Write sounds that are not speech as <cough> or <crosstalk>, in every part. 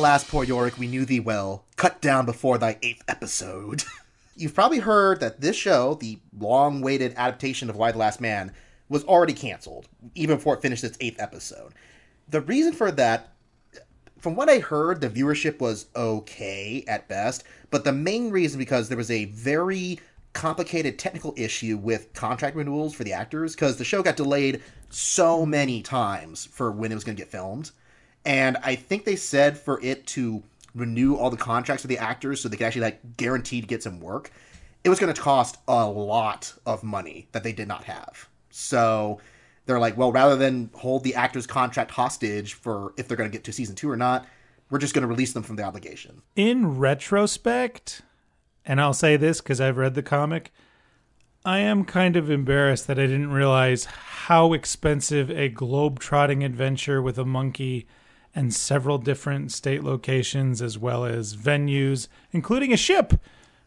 Alas, poor Yorick, we knew thee well, cut down before thy eighth episode. <laughs> You've probably heard that this show, the long awaited adaptation of Y the Last Man, was already canceled, even before it finished its eighth episode. The reason for that, from what I heard, the viewership was okay at best, but the main reason because there was a very complicated technical issue with contract renewals for the actors, because the show got delayed so many times for when it was going to get filmed and I think they said for it to renew all the contracts of the actors so they could actually like guaranteed get some work, it was going to cost a lot of money that they did not have. So they're like, well, rather than hold the actors' contract hostage for if they're going to get to season two or not, we're just going to release them from the obligation. In retrospect, and I'll say this because I've read the comic, I am kind of embarrassed that I didn't realize how expensive a globe-trotting adventure with a monkey and several different state locations as well as venues, including a ship,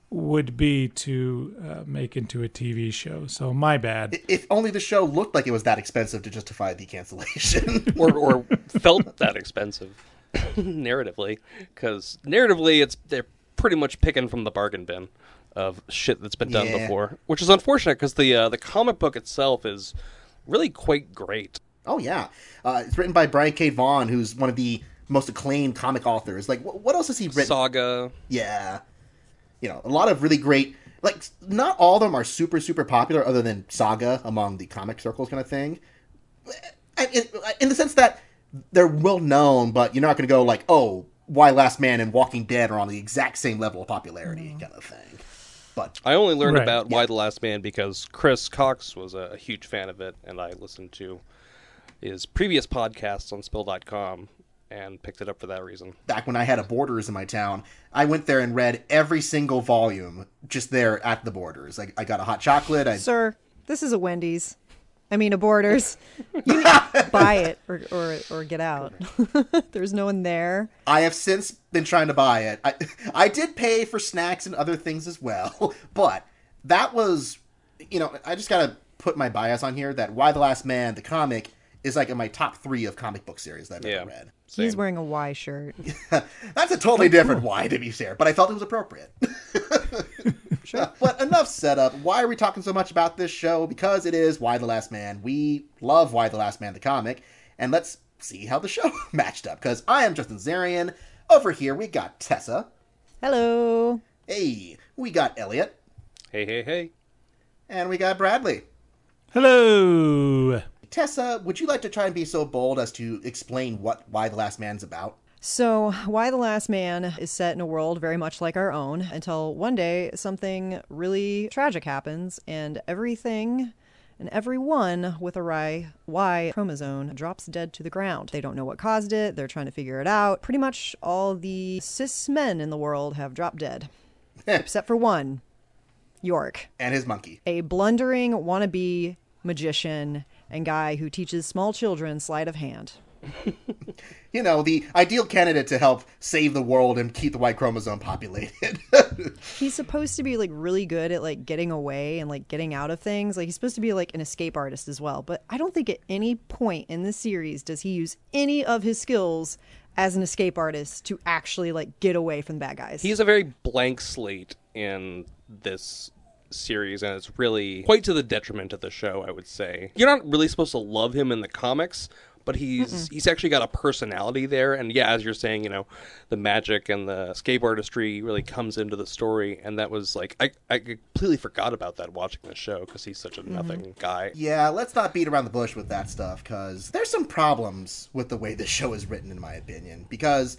would be to uh, make into a TV show. So my bad. If only the show looked like it was that expensive to justify the cancellation, <laughs> or or felt that expensive <laughs> narratively, because narratively it's they're pretty much picking from the bargain bin of shit that's been done Yeah. before, which is unfortunate because the uh, the comic book itself is really quite great. Oh yeah, uh, it's written by Brian K. Vaughan, who's one of the most acclaimed comic authors. Like, wh- what else has he written? Saga, Yeah, you know, a lot of really great. Like, not all of them are super super popular, other than Saga among the comic circles, kind of thing. Eh, I- In, uh, in the sense that they're well known, but you're not going to go like, oh, Y Last Man and Walking Dead are on the exact same level of popularity, mm-hmm. kind of thing. But I only learned Right. about Y the Last Man because Chris Cox was a, a huge fan of it, and I listened to his previous podcasts on Spill.com and picked it up for that reason. back when I had a Borders in my town, I went there and read every single volume just there at the Borders. Like, I got a hot chocolate. I Sir, this is a Wendy's. I mean, a Borders. You need to <laughs> buy it or, or, or get out. <laughs> There's no one there. I have since been trying to buy it. I I did pay for snacks and other things as well, <laughs> but that was, you know, I just gotta put my bias on here that Y the Last Man, the comic, is like in my top three of comic book series that I've Yeah. ever read. He's wearing a Y shirt. <laughs> That's a totally different Y, to be fair, but I felt it was appropriate. <laughs> Sure. <laughs> But enough setup. Why are we talking so much about this show? Because it is Y the Last Man. We love Y the Last Man, the comic, and let's see how the show matched up. Because I am Justin Zarian. Over here, we got Tessa. Hello. Hey, we got Eliot. Hey, hey, hey. And we got Bradly. Hello. Tessa, would you like to try and be so bold as to explain what Y the Last Man's about? So, Y the Last Man is set in a world very much like our own until one day something really tragic happens and everything and everyone with a Y, y chromosome drops dead to the ground. They don't know what caused it, they're trying to figure it out. Pretty much all the cis men in the world have dropped dead, <laughs> except for one Yorick, And his monkey. a blundering wannabe magician and guy who teaches small children sleight of hand. <laughs> You know, the ideal candidate to help save the world and keep the Y chromosome populated. <laughs> he's supposed to be like really good at like getting away and like getting out of things like he's supposed to be like an escape artist as well but i don't think at any point in this series does he use any of his skills as an escape artist to actually like get away from the bad guys He's a very blank slate in this series, and it's really quite to the detriment of the show, I would say. You're not really supposed to love him in the comics, but he's he's actually got a personality there. And yeah, as you're saying, you know, the magic and the escape artistry really comes into the story, and that was like I I completely forgot about that watching the show because he's such a mm-hmm. nothing guy. Yeah, let's not beat around the bush with that stuff because there's some problems with the way this show is written, in my opinion. Because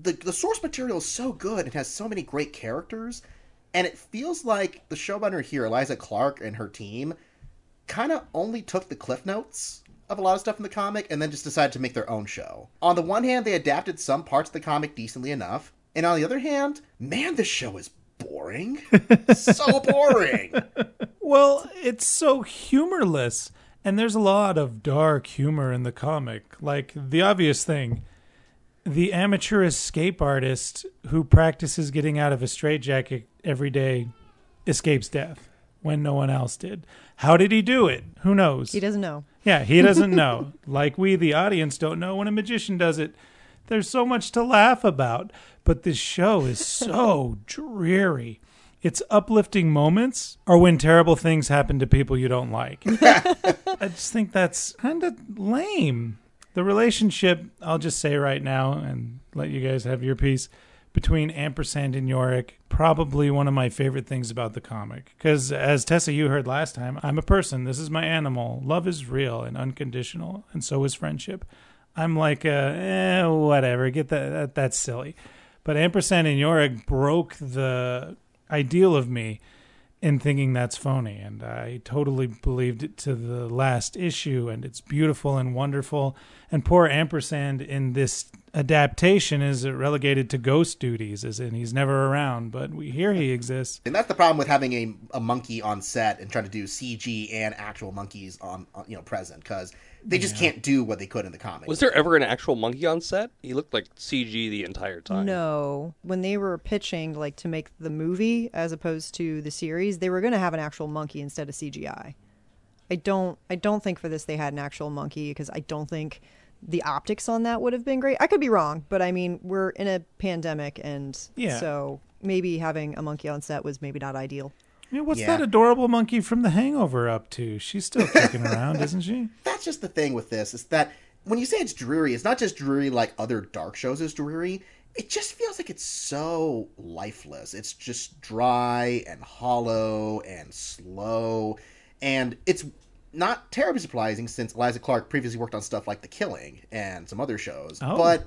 the the source material is so good, and has so many great characters, and it feels like the showrunner here, Eliza Clark, and her team, kind of only took the cliff notes of a lot of stuff in the comic and then just decided to make their own show. On the one hand, they adapted some parts of the comic decently enough, and on the other hand, man, this show is boring. <laughs> so boring. Well, it's so humorless. And there's a lot of dark humor in the comic. Like the obvious thing the amateur escape artist who practices getting out of a straitjacket every day escapes death when no one else did. How did he do it? Who knows? He doesn't know. Yeah, he doesn't know. <laughs> like we, the audience, don't know when a magician does it. There's so much to laugh about, but this show is so <laughs> dreary. Its uplifting moments are when terrible things happen to people you don't like. <laughs> I just think that's kind of lame. The relationship, I'll just say right now and let you guys have your piece, between Ampersand and Yorick, probably one of my favorite things about the comic. Because as Tessa, you heard last time, I'm a person. This is my animal. Love is real and unconditional, and so is friendship. I'm like, uh, eh, whatever. Get that, that. That's silly. But Ampersand and Yorick broke the ideal of me in thinking that's phony. And I totally believed it to the last issue, and it's beautiful and wonderful. And poor Ampersand in this adaptation is relegated to ghost duties, as in he's never around, but we hear he exists. And that's the problem with having a, a monkey on set and trying to do CG and actual monkeys on, on you know present because they just can't do what they could in the comic. Was there ever an actual monkey on set? He looked like CG the entire time. No, when they were pitching like to make the movie as opposed to the series, they were going to have an actual monkey instead of CGI. I don't I don't think for this they had an actual monkey because I don't think the optics on that would have been great. I could be wrong, but I mean, we're in a pandemic and Yeah. so maybe having a monkey on set was maybe not ideal. I mean, what's Yeah. that adorable monkey from The Hangover up to? She's still kicking around, isn't she? <laughs> that's just the thing with this is that when you say it's dreary, it's not just dreary like other dark shows is dreary. It just feels like it's so lifeless. It's just dry and hollow and slow, and it's not terribly surprising since Eliza Clark previously worked on stuff like The Killing and some other shows. Oh. But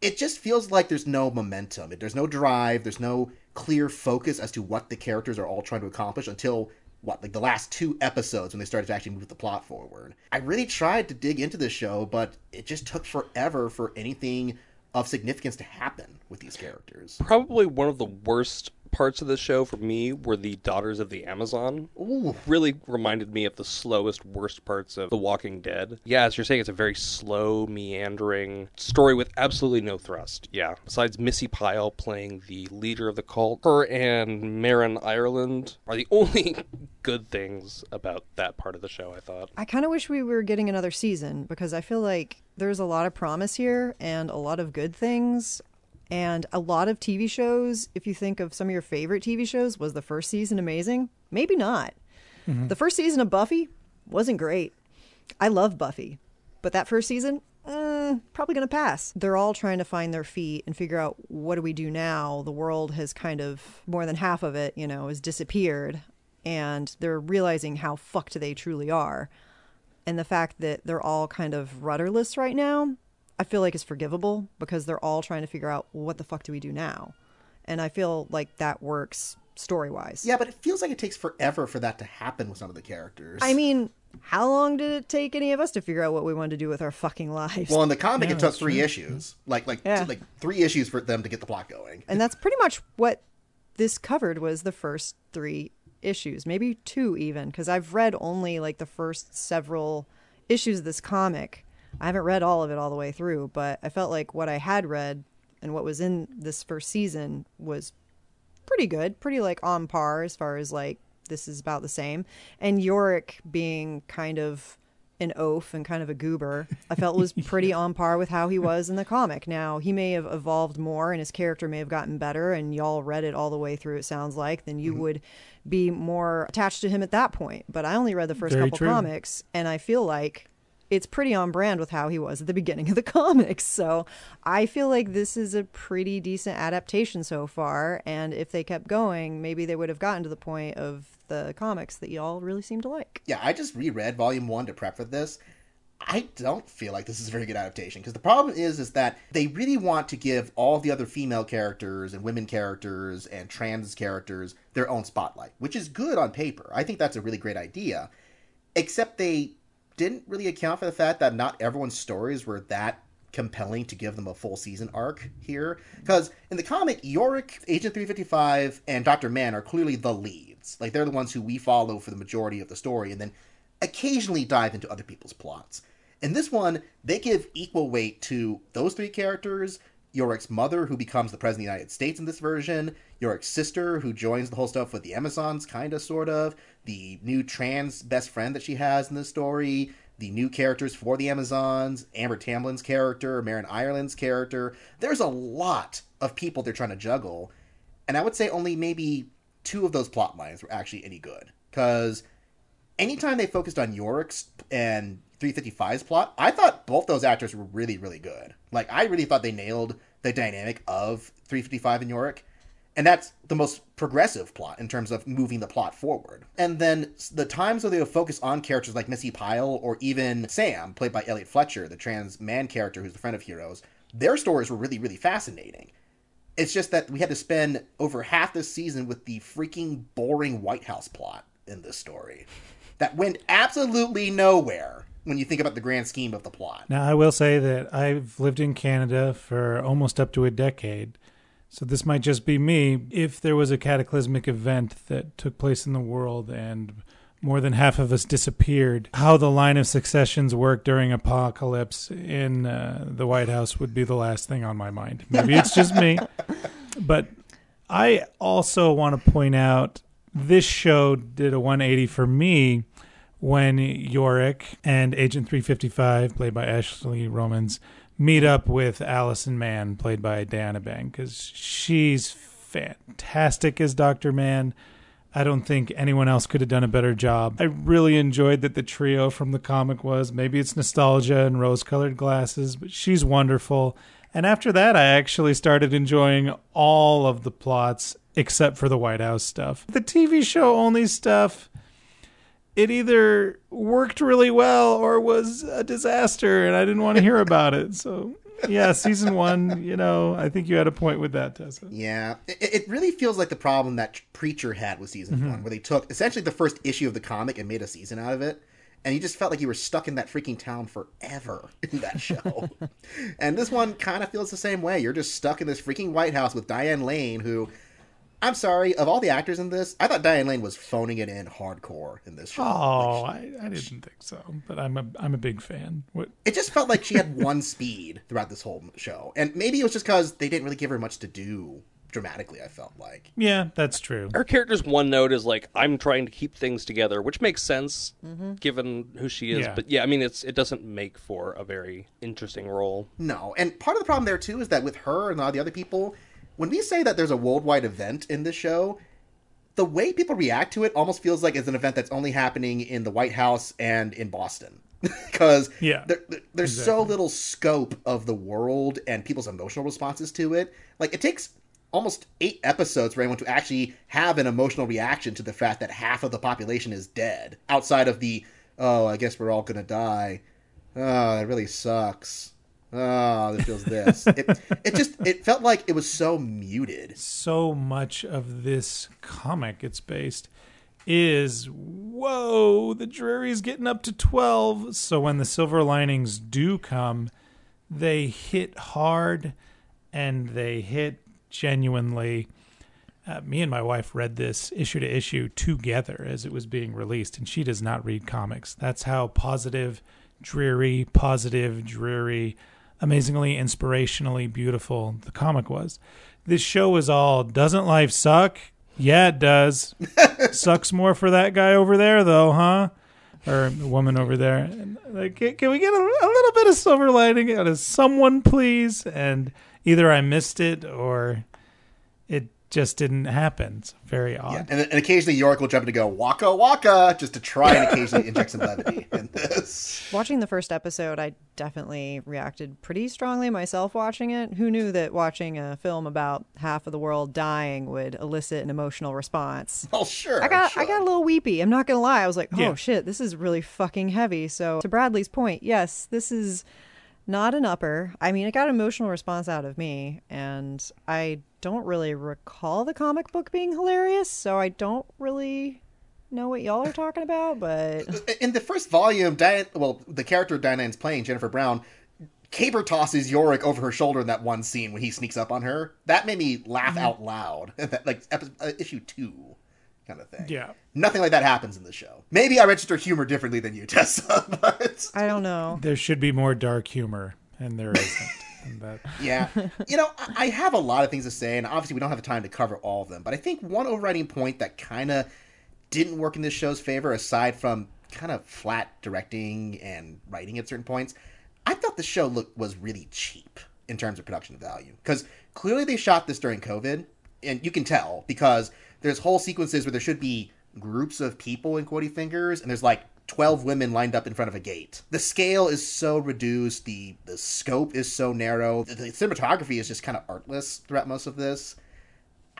it just feels like there's no momentum. There's no drive. There's no clear focus as to what the characters are all trying to accomplish until what like the last two episodes when they started to actually move the plot forward. I really tried to dig into this show, but it just took forever for anything of significance to happen with these characters. Probably one of the worst parts of the show for me were the Daughters of the Amazon. Ooh. Really reminded me of the slowest, worst parts of The Walking Dead. Yeah, as you're saying, it's a very slow, meandering story with absolutely no thrust. Yeah, besides Missy Pyle playing the leader of the cult, her and Marin Ireland are the <laughs> only good things about that part of the show, I thought. I kind of wish we were getting another season because I feel like there's a lot of promise here and a lot of good things and a lot of TV shows. If you think of some of your favorite TV shows, was the first season amazing? Maybe not. The first season of Buffy wasn't great. I love Buffy, but that first season, eh, probably going to pass. They're all trying to find their feet and figure out what do we do now. The world has kind of more than half of it, you know, has disappeared, and they're realizing how fucked they truly are and the fact that they're all kind of rudderless right now, I feel like is forgivable because they're all trying to figure out well, what the fuck do we do now, and I feel like that works story wise. Yeah, but it feels like it takes forever for that to happen with some of the characters. I mean, how long did it take any of us to figure out what we wanted to do with our fucking lives? well, in the comic, Yeah, it took three true. issues, like like Yeah. like three issues for them to get the plot going. and that's pretty much what this covered was the first three issues maybe two even because i've read only like the first several issues of this comic i haven't read all of it all the way through but i felt like what i had read and what was in this first season was pretty good pretty like on par as far as like this is about the same. And yorick being kind of an oaf and kind of a goober i felt was <laughs> pretty on par with how he was in the comic. Now he may have evolved more and his character may have gotten better and y'all read it all the way through it sounds like then you mm-hmm. would be more attached to him at that point. But i only read the first Very couple true. comics and i feel like it's pretty on brand with how he was at the beginning of the <laughs> comics. So I feel like this is a pretty decent adaptation so far. And if they kept going, maybe they would have gotten to the point of the comics that y'all really seem to like. Yeah, I just reread volume one to prep for this. I don't feel like this is a very good adaptation because the problem is is that they really want to give all the other female characters and women characters and trans characters their own spotlight, which is good on paper. I think that's a really great idea. Except they didn't really account for the fact that not everyone's stories were that compelling to give them a full season arc here. Because in the comic, Yorick, Agent 355, and Dr. Mann are clearly the leads. Like, they're the ones who we follow for the majority of the story, and then occasionally dive into other people's plots. In this one, they give equal weight to those three characters Yorick's mother, who becomes the President of the United States in this version, Yorick's sister, who joins the whole stuff with the Amazons, kind of, sort of, the new trans best friend that she has in the story, the new characters for the Amazons, Amber Tamblyn's character, Marin Ireland's character. There's a lot of people they're trying to juggle, and I would say only maybe two of those plot lines were actually any good. Because anytime they focused on Yorick's and 355's plot, I thought both those actors were really, really good. Like, I really thought they nailed the dynamic of 355 and Yorick. And that's the most progressive plot in terms of moving the plot forward. And then the times where they would focus on characters like Missy Pyle or even Sam, played by Elliot Fletcher, the trans man character who's the friend of Hero's, their stories were really, really fascinating. It's just that we had to spend over half this season with the freaking boring White House plot in this story that went absolutely nowhere when you think about the grand scheme of the plot. Now, I will say that I've lived in Canada for almost up to a decade. So this might just be me. If there was a cataclysmic event that took place in the world and more than half of us disappeared, how the line of successions work during apocalypse in uh, the White House would be the last thing on my mind. Maybe it's just me. <laughs> But I also want to point out this show did a 180 for me when Yorick and Agent 355, played by Ashley Romans, meet up with Allison Mann, played by Diana Bang, because she's fantastic as Dr. Mann. I don't think anyone else could have done a better job. I really enjoyed that the trio from the comic was maybe it's nostalgia and rose colored glasses, but she's wonderful. And after that, I actually started enjoying all of the plots except for the White House stuff. The TV show only stuff it either worked really well or was a disaster and I didn't want to hear <laughs> about it. So yeah, season one, you know, I think you had a point with that, Tessa. Yeah, it, it really feels like the problem that Preacher had with season Mm-hmm. one, where they took essentially the first issue of the comic and made a season out of it. And you just felt like you were stuck in that freaking town forever <laughs> in that show. <laughs> and this one kind of feels the same way. You're just stuck in this freaking White House with Diane Lane, who, I'm sorry, of all the actors in this, I thought Diane Lane was phoning it in hardcore in this show. Oh, Like, I, I didn't think so, but I'm a I'm a big fan. What it just felt like she had <laughs> one speed throughout this whole show. And maybe it was just because they didn't really give her much to do dramatically, I felt like. Yeah, that's true. Her character's one note is like I'm trying to keep things together, which makes sense mm-hmm. given who she is. Yeah. But yeah, I mean it's it doesn't make for a very interesting role. No, and part of the problem there too is that with her and a lot of the other people, when we say that there's a worldwide event in this show, the way people react to it almost feels like it's an event that's only happening in the White House and in Boston. <laughs> Because Yeah, there, there- there's so little scope of the world and people's emotional responses to it. Like it takes almost eight episodes for anyone to actually have an emotional reaction to the fact that half of the population is dead, outside of the oh, I guess we're all gonna die. Ah, oh, that really sucks. Oh, it feels this. it, it just it felt like it was so muted. So much of this comic it's based is whoa, the Drury's getting up to 12. So when the silver linings do come, they hit hard and they hit genuinely. Uh, me and my wife read this issue to issue together as it was being released, and she does not read comics. That's how positive, dreary, positive, dreary, amazingly inspirationally beautiful the comic was. This show is all doesn't life suck? Yeah, it does. <laughs> Sucks more for that guy over there, though, huh? Or the woman over there. Like, can, can we get a, a little bit of silver lining out of someone, please? And either I missed it or it just didn't happen. It's very odd. Yeah, and, and occasionally Yorick will jump in to go waka waka just to try and occasionally inject some levity <laughs> in this. Watching the first episode, I definitely reacted pretty strongly myself watching it. Who knew that watching a film about half of the world dying would elicit an emotional response? <laughs> Well, sure. I got sure. I got a little weepy. I'm not gonna lie. I was like, oh Yeah. shit, this is really fucking heavy. So to Bradly's point, yes, this is not an upper. I mean, it got an emotional response out of me, and I don't really recall the comic book being hilarious, so I don't really know what y'all are talking about. But <laughs> in the first volume, Diane, well, the character Diane's playing, Jennifer Brown, Caber tosses Yorick over her shoulder in that one scene when he sneaks up on her. That made me laugh out loud. <laughs> That, like epi- uh, issue two, kind of thing. Yeah. Nothing like that happens in the show. Maybe I register humor differently than you, <laughs> Tessa, but I don't know. There should be more dark humor, and there isn't. <laughs> yeah. You know, I have a lot of things to say, and obviously we don't have the time to cover all of them, but I think one overriding point that kind of didn't work in this show's favor, aside from kind of flat directing and writing at certain points, I thought the show look was really cheap in terms of production value. Because clearly they shot this during COVID, and you can tell because there's whole sequences where there should be groups of people in Quoddy Fingers, and there's like 12 women lined up in front of a gate. The scale is so reduced, the the scope is so narrow, the, the cinematography is just kind of artless throughout most of this.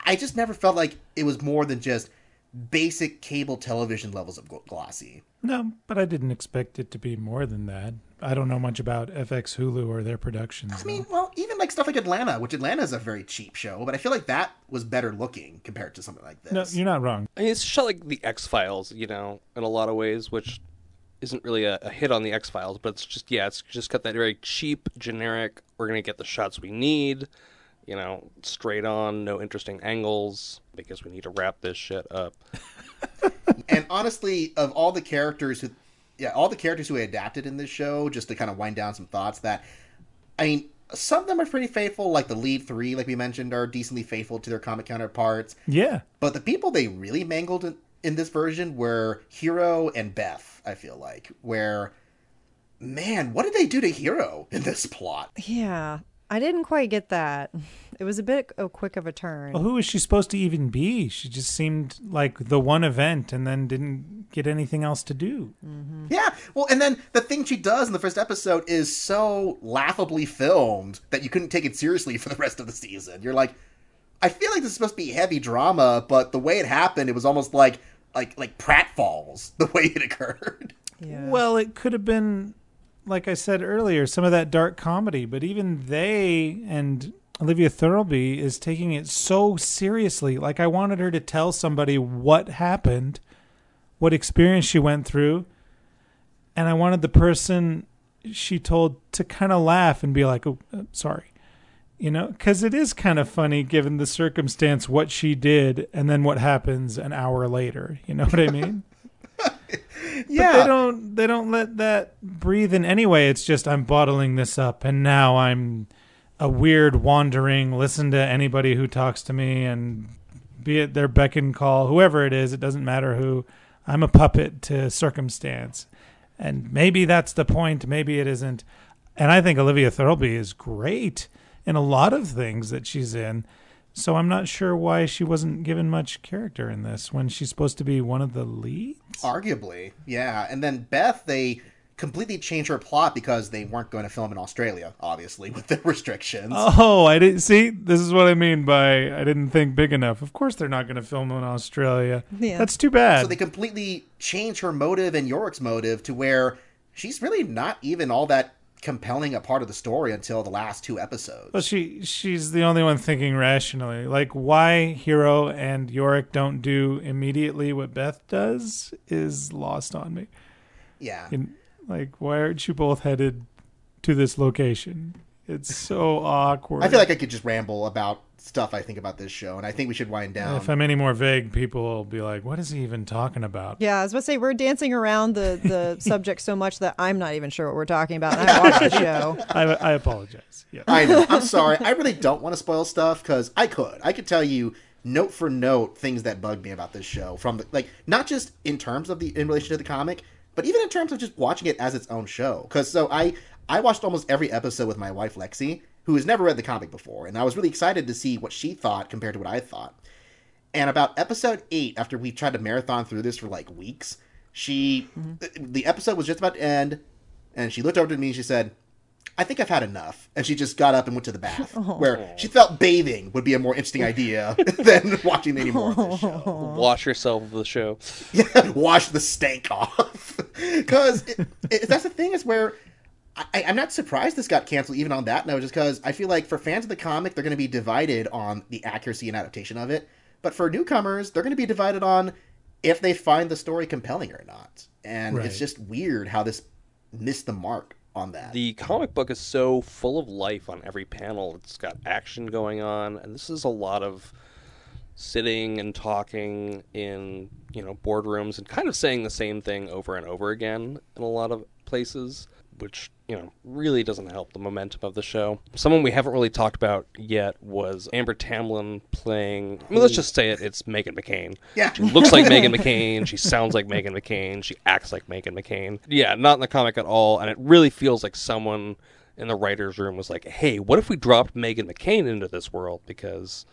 I just never felt like it was more than just basic cable television levels of glossy. no, but I didn't expect it to be more than that. I don't know much about FX Hulu or their productions. I mean, well, even like stuff like Atlanta, which Atlanta is a very cheap show, but I feel like that was better looking compared to something like this. no, you're not wrong. I mean, it's shot like the X Files, you know, in a lot of ways, which isn't really a, a hit on the X Files, but it's just yeah, it's just got that very cheap, generic. We're gonna get the shots we need, you know, straight on, no interesting angles because we need to wrap this shit up. <laughs> and honestly, of all the characters who, yeah, all the characters who we adapted in this show, just to kind of wind down some thoughts, that I mean, some of them are pretty faithful. Like the lead three, like we mentioned, are decently faithful to their comic counterparts. Yeah. But the people they really mangled in, in this version were Hero and Beth. I feel like where, man, what did they do to Hero in this plot? Yeah, I didn't quite get that. <laughs> It was a bit of quick of a turn. Well, who was she supposed to even be? She just seemed like the one event and then didn't get anything else to do. Mm-hmm. Yeah, well, and then the thing she does in the first episode is so laughably filmed that you couldn't take it seriously <laughs> for the rest of the season. You're like, I feel like this is supposed to be heavy drama, but the way it happened, it was almost like like like pratfalls <laughs> the way it occurred. Yeah. Well, it could have been, like I said earlier, some of that dark comedy, but even they and Olivia Thirlby is taking it so seriously. Like I wanted her to tell somebody what happened, what experience she went through, and I wanted the person she told to kind of laugh and be like, "Oh, uh, sorry." You know, because it is kind of funny given the circumstance what she did and then what happens an hour later. You know what I mean? <laughs> Yeah, <laughs> But they don't they don't let that breathe in anyway. It's just I'm bottling this up and now I'm a weird wandering listen to anybody who talks to me and be it their beck and call, whoever it is, it doesn't matter who. I'm a puppet to circumstance. And maybe that's the point, maybe it isn't. And I think Olivia Thirlby is great in a lot of things that she's in. So I'm not sure why she wasn't given much character in this when she's supposed to be one of the leads. arguably, yeah. And then Beth, they completely changed her plot because they weren't going to film in Australia, obviously, <laughs> with the restrictions. Oh, I didn't see. This is what I mean by I didn't think big enough. Of course, they're not going to film in Australia. Yeah. That's too bad. So they completely change her motive and Yorick's motive to where she's really not even all that compelling a part of the story until the last two episodes. well, she she's the only one thinking rationally. Like why Hero and Yorick don't do immediately what Beth does is lost on me. yeah. And, like why aren't you both headed to this location? It's so awkward. I feel like I could just ramble about stuff I think about this show, and I think we should wind down. if I'm any more vague, people will be like, "What is he even talking about?" Yeah, I was about to say we're dancing around the, the <laughs> subject so much that I'm not even sure what we're talking about. And I watched the show. <laughs> I, I apologize. Yeah. I know. I'm <laughs> sorry. I really don't want to spoil stuff because I could. I could tell you note for note things that bugged me about this show from the like not just in terms of the in relation to the comic, but even in terms of just watching it as its own show. Because so I I watched almost every episode with my wife Lexi, who has never read the comic before, and I was really excited to see what she thought compared to what I thought. And about episode eight, after we tried to marathon through this for like weeks, she Mm-hmm. the episode was just about to end, and she looked over to me and she said, "I think I've had enough," and she just got up and went to the bath, <laughs> where she felt bathing would be a more interesting idea <laughs> than watching any more of this show. <laughs> Wash yourself of the show. Yeah, wash the stank off. Because that's the thing is where I, I'm not surprised this got canceled even on that note, just because I feel like for fans of the comic, they're going to be divided on the accuracy and adaptation of it. But for newcomers, they're going to be divided on if they find the story compelling or not. And Right. it's just weird how this missed the mark on that. The comic book is so full of life on every panel. It's got action going on, and this is a lot of sitting and talking in you know boardrooms and kind of saying the same thing over and over again in a lot of places which you know really doesn't help the momentum of the show. Someone we haven't really talked about yet was amber tamblyn playing I mean, let's just say it it's meghan mccain. Yeah. she looks like meghan <laughs> mccain. She sounds like meghan mccain. She acts like meghan mccain. Yeah not in the comic at all and it really feels like someone in the writers room was like hey what if we dropped meghan mccain into this world? Because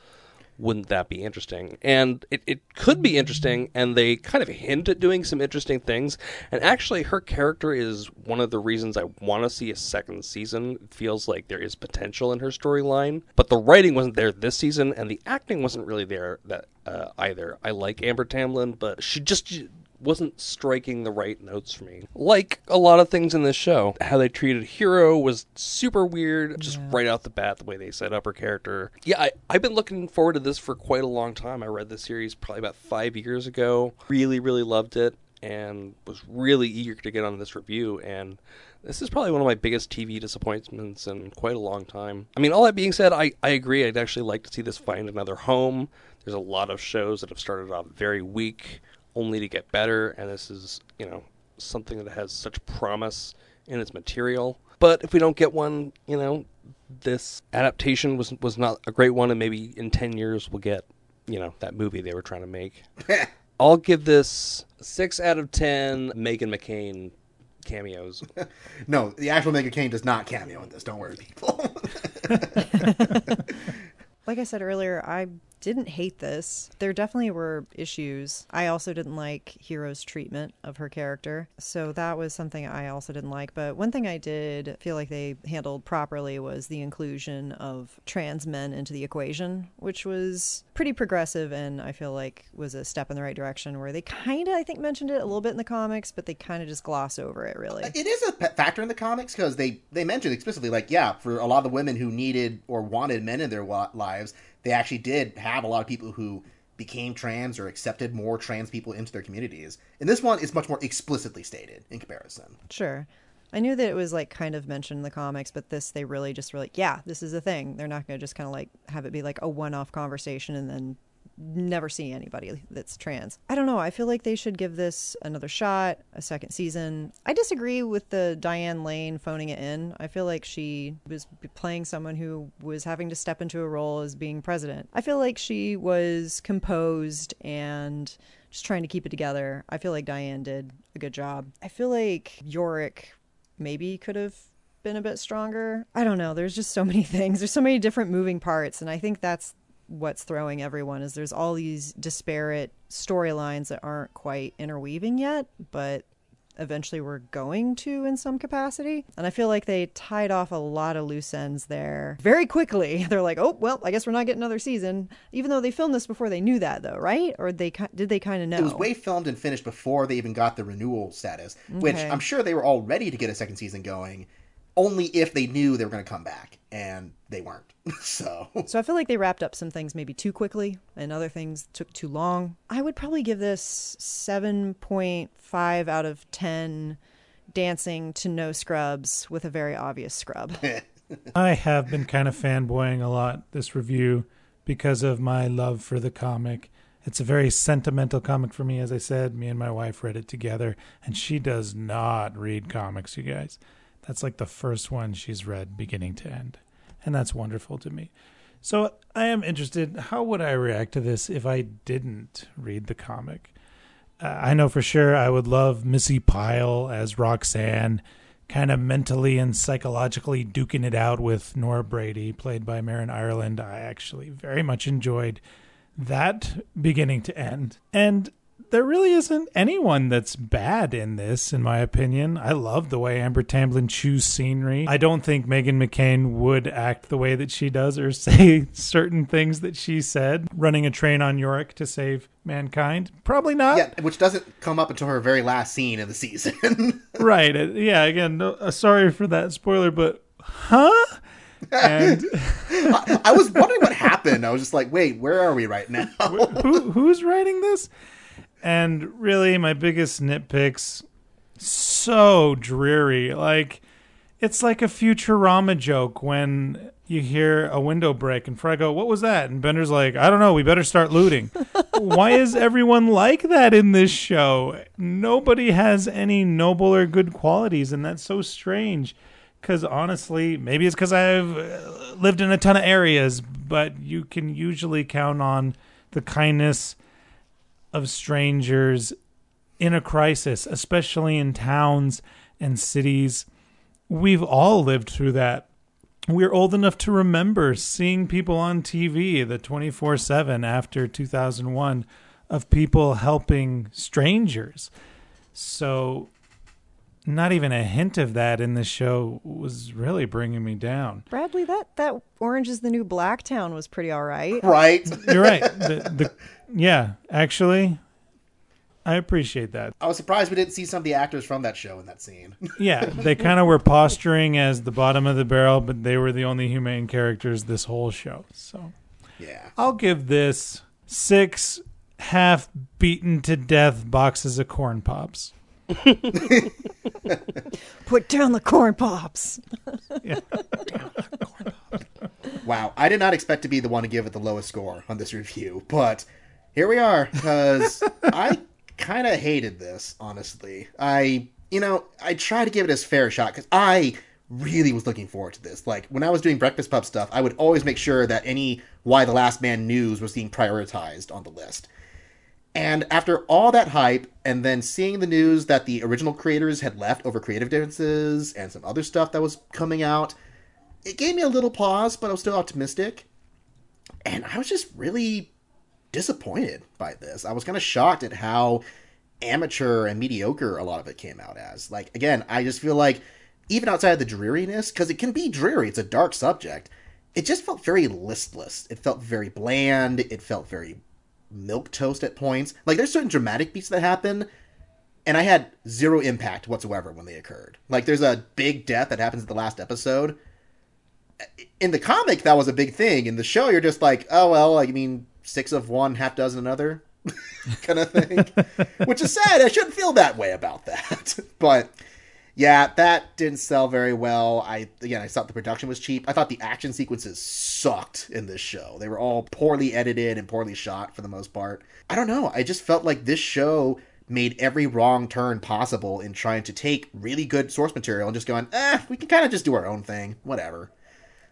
wouldn't that be interesting? And it, it could be interesting, and they kind of hint at doing some interesting things. And actually, her character is one of the reasons I want to see a second season. It feels like there is potential in her storyline, but the writing wasn't there this season, and the acting wasn't really there that uh, either. I like Amber Tamblyn, but she just wasn't striking the right notes for me. Like a lot of things in this show, how they treated Hero was super weird, just right out the bat, the way they set up her character. Yeah, I, I've been looking forward to this for quite a long time. I read the series probably about five years ago. Really, really loved it and was really eager to get on this review. And this is probably one of my biggest TV disappointments in quite a long time. I mean, all that being said, I, I agree. I'd actually like to see this find another home. There's a lot of shows that have started off very weak only to get better, and this is, you know, something that has such promise in its material. But if we don't get one, you know, this adaptation was was not a great one, and maybe in ten years we'll get, you know, that movie they were trying to make. <laughs> I'll give this six out of ten Meghan McCain cameos. <laughs> no, the actual Meghan McCain does not cameo in this. Don't worry, people. <laughs> Like I said earlier, I didn't hate this. There definitely were issues. I also didn't like Hero's treatment of her character. So that was something I also didn't like. But one thing I did feel like they handled properly was the inclusion of trans men into the equation, which was pretty progressive and I feel like was a step in the right direction where they kind of, I think, mentioned it a little bit in the comics, but they kind of just gloss over it, really. It is a factor in the comics because they they mentioned explicitly, like, yeah, for a lot of the women who needed or wanted men in their wa- lives, they actually did have a lot of people who became trans or accepted more trans people into their communities. And this one is much more explicitly stated in comparison. Sure. I knew that it was like kind of mentioned in the comics, but this they really just were like, yeah, this is a thing. They're not going to just kind of like have it be like a one-off conversation and then never see anybody that's trans. I don't know. I feel like they should give this another shot, a second season. I disagree with the Diane Lane phoning it in. I feel like she was playing someone who was having to step into a role as being president. I feel like she was composed and just trying to keep it together. I feel like Diane did a good job. I feel like Yorick maybe could have been a bit stronger. I don't know. There's just so many <laughs> things. There's so many different moving parts and I think that's what's throwing everyone is there's all these disparate storylines that aren't quite interweaving yet, but eventually we're going to in some capacity. And I feel like they tied off a lot of loose ends there very quickly. <laughs> They're like, "Oh, well, I guess we're not getting another season." Even though they filmed this before they knew that though, right? Or they did they kind of know? It was way filmed and finished before they even got the renewal status, which I'm sure they were all ready to get a second season going, only if they knew they were going to come back, and they weren't. <laughs> so So I feel like they wrapped up some things maybe too quickly and other things took too long. I would probably give this 7.5 out of 10 dancing to no scrubs with a very obvious scrub. <laughs> I have been kind of fanboying a lot this review because of my love for the comic. It's a very sentimental comic for me, as I said. Me and my wife read it together, and she does not read comics, you guys. That's like the first one she's read beginning to end. And that's wonderful to me. So I am interested. How would I react to this if I didn't read the comic? Uh, I know for sure I would love Missy Pyle as Roxanne kind of mentally and psychologically duking it out with Nora Brady, played by Marin Ireland. I actually very much enjoyed that beginning to end. And there really isn't anyone that's bad in this, in my opinion. I love the way Amber Tamblyn chews scenery. I don't think Meghan McCain would act the way that she does or <laughs> say certain things that she said, running a train on Yorick to save mankind. Probably not. Yeah, which doesn't come up until her very last scene in the season. <laughs> right. Uh, yeah, again, no, uh, sorry for that spoiler, but huh? And <laughs> I, I was wondering what happened. I was just like, wait, where are we right now? who who's writing this? And really, my biggest nitpicks so dreary. Like, it's like a Futurama joke when you hear a window break and Fry go, What was that? And Bender's like, I don't know. We better start looting. <laughs> Why is everyone like that in this show? Nobody has any noble or good qualities, and that's so strange. Because honestly, maybe it's because I've uh, lived in a ton of areas, but you can usually count on the kindness of strangers in a crisis, especially in towns and cities. We've all lived through that. We're old enough to remember seeing people on TV the 24 7 after 2001 of people helping strangers. So, not even a hint of that in the show was really bringing me down. Bradly, that that Orange is the New Black town was pretty all right. right? You're right. The, the yeah, actually, I appreciate that. I was surprised we didn't see some of the actors from that show in that scene. <laughs> Yeah, they kind of were posturing as the bottom of the barrel, but they were the only humane characters this whole show. So yeah. I'll give this six half beaten to death boxes of corn pops. <laughs> Put <laughs> down the corn pops. Wow, I did not expect to be the one to give it the lowest score on this review, but here we are because <laughs> I kind of hated this, honestly. I, you know, I tried to give it a fair shot because I really was looking forward to this. Like when I was doing Breakfast Pub stuff, I would always make sure that any Y the Last Man news was being prioritized on the list. And after all that hype, and then seeing the news that the original creators had left over creative differences and some other stuff that was coming out, it gave me a little pause, but I was still optimistic. And I was just really disappointed by this. I was kind of shocked at how amateur and mediocre a lot of it came out as. Like, again, I just feel like even outside of the dreariness, because it can be dreary, it's a dark subject, it just felt very listless. It felt very bland. It felt very milk toast at points. Like, there's certain dramatic beats that happen, and I had zero impact whatsoever when they occurred. Like, there's a big death that happens at the last episode. In the comic, that was a big thing. In the show, you're just like, oh, well, I mean, six of one, half dozen another <laughs> kind of thing. Which is sad. I shouldn't feel that way about that. <laughs> but yeah, that didn't sell very well. I again, I thought the production was cheap. I thought the action sequences sucked in this show. They were all poorly edited and poorly shot for the most part. I don't know. I just felt like this show made every wrong turn possible in trying to take really good source material and just going, eh, we can kind of just do our own thing, whatever.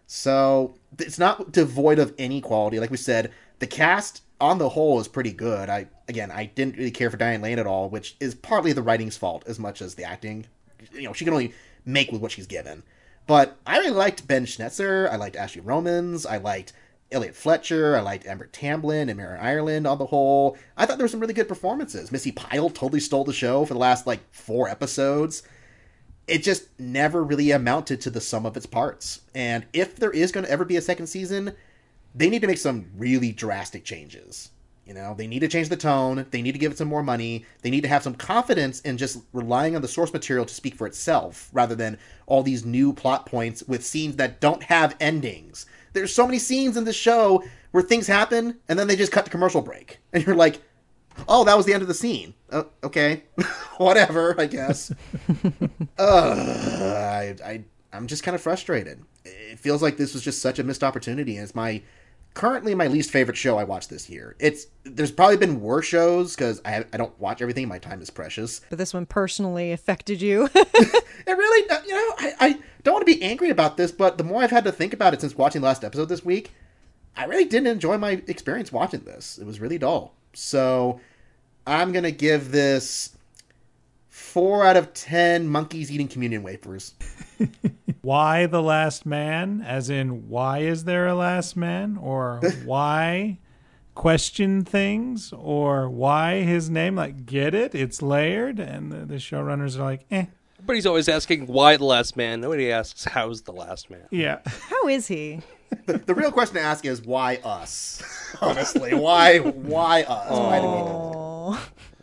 So it's not devoid of any quality. Like we said, the cast on the whole is pretty good. I again, I didn't really care for Diane Lane at all, which is partly the writing's fault as much as the acting. You know, she can only make with what she's given. But I really liked Ben Schnetzer. I liked Ashley Romans. I liked Elliot Fletcher. I liked Amber Tamblyn and Marin Ireland on the whole. I thought there were some really good performances. Missy Pyle totally stole the show for the last like four episodes. It just never really amounted to the sum of its parts. And if there is going to ever be a second season, they need to make some really drastic changes. You know, they need to change the tone. They need to give it some more money. They need to have some confidence in just relying on the source material to speak for itself rather than all these new plot points with scenes that don't have endings. There's so many scenes in this show where things happen and then they just cut to commercial break. <laughs> And you're like, oh, that was the end of the scene. Uh, okay. <laughs> Whatever, I guess. <laughs> uh, I, I, I'm just kind of frustrated. It feels like this was just such a missed opportunity. And it's my currently my least favorite show I watched this year. It's there's probably been worse shows because I I don't watch everything. My time is precious. But this one personally affected you. <laughs> it really, uh, you know, I, I don't want to be angry about this, but the more I've had to think about it since watching the last episode this week, I really didn't enjoy my experience watching this. It was really dull. So I'm gonna give this four out of ten monkeys eating communion wafers. <laughs> Why the last man? As in, why is there a last man? Or <laughs> why question things? Or why his name? Like, get it? It's layered. And the, the showrunners are like, eh. But he's always asking why the last man. Nobody asks how's the last man. Yeah. How is he? <laughs> The real question to ask is why us? Honestly, why why us? Why do we do Oh,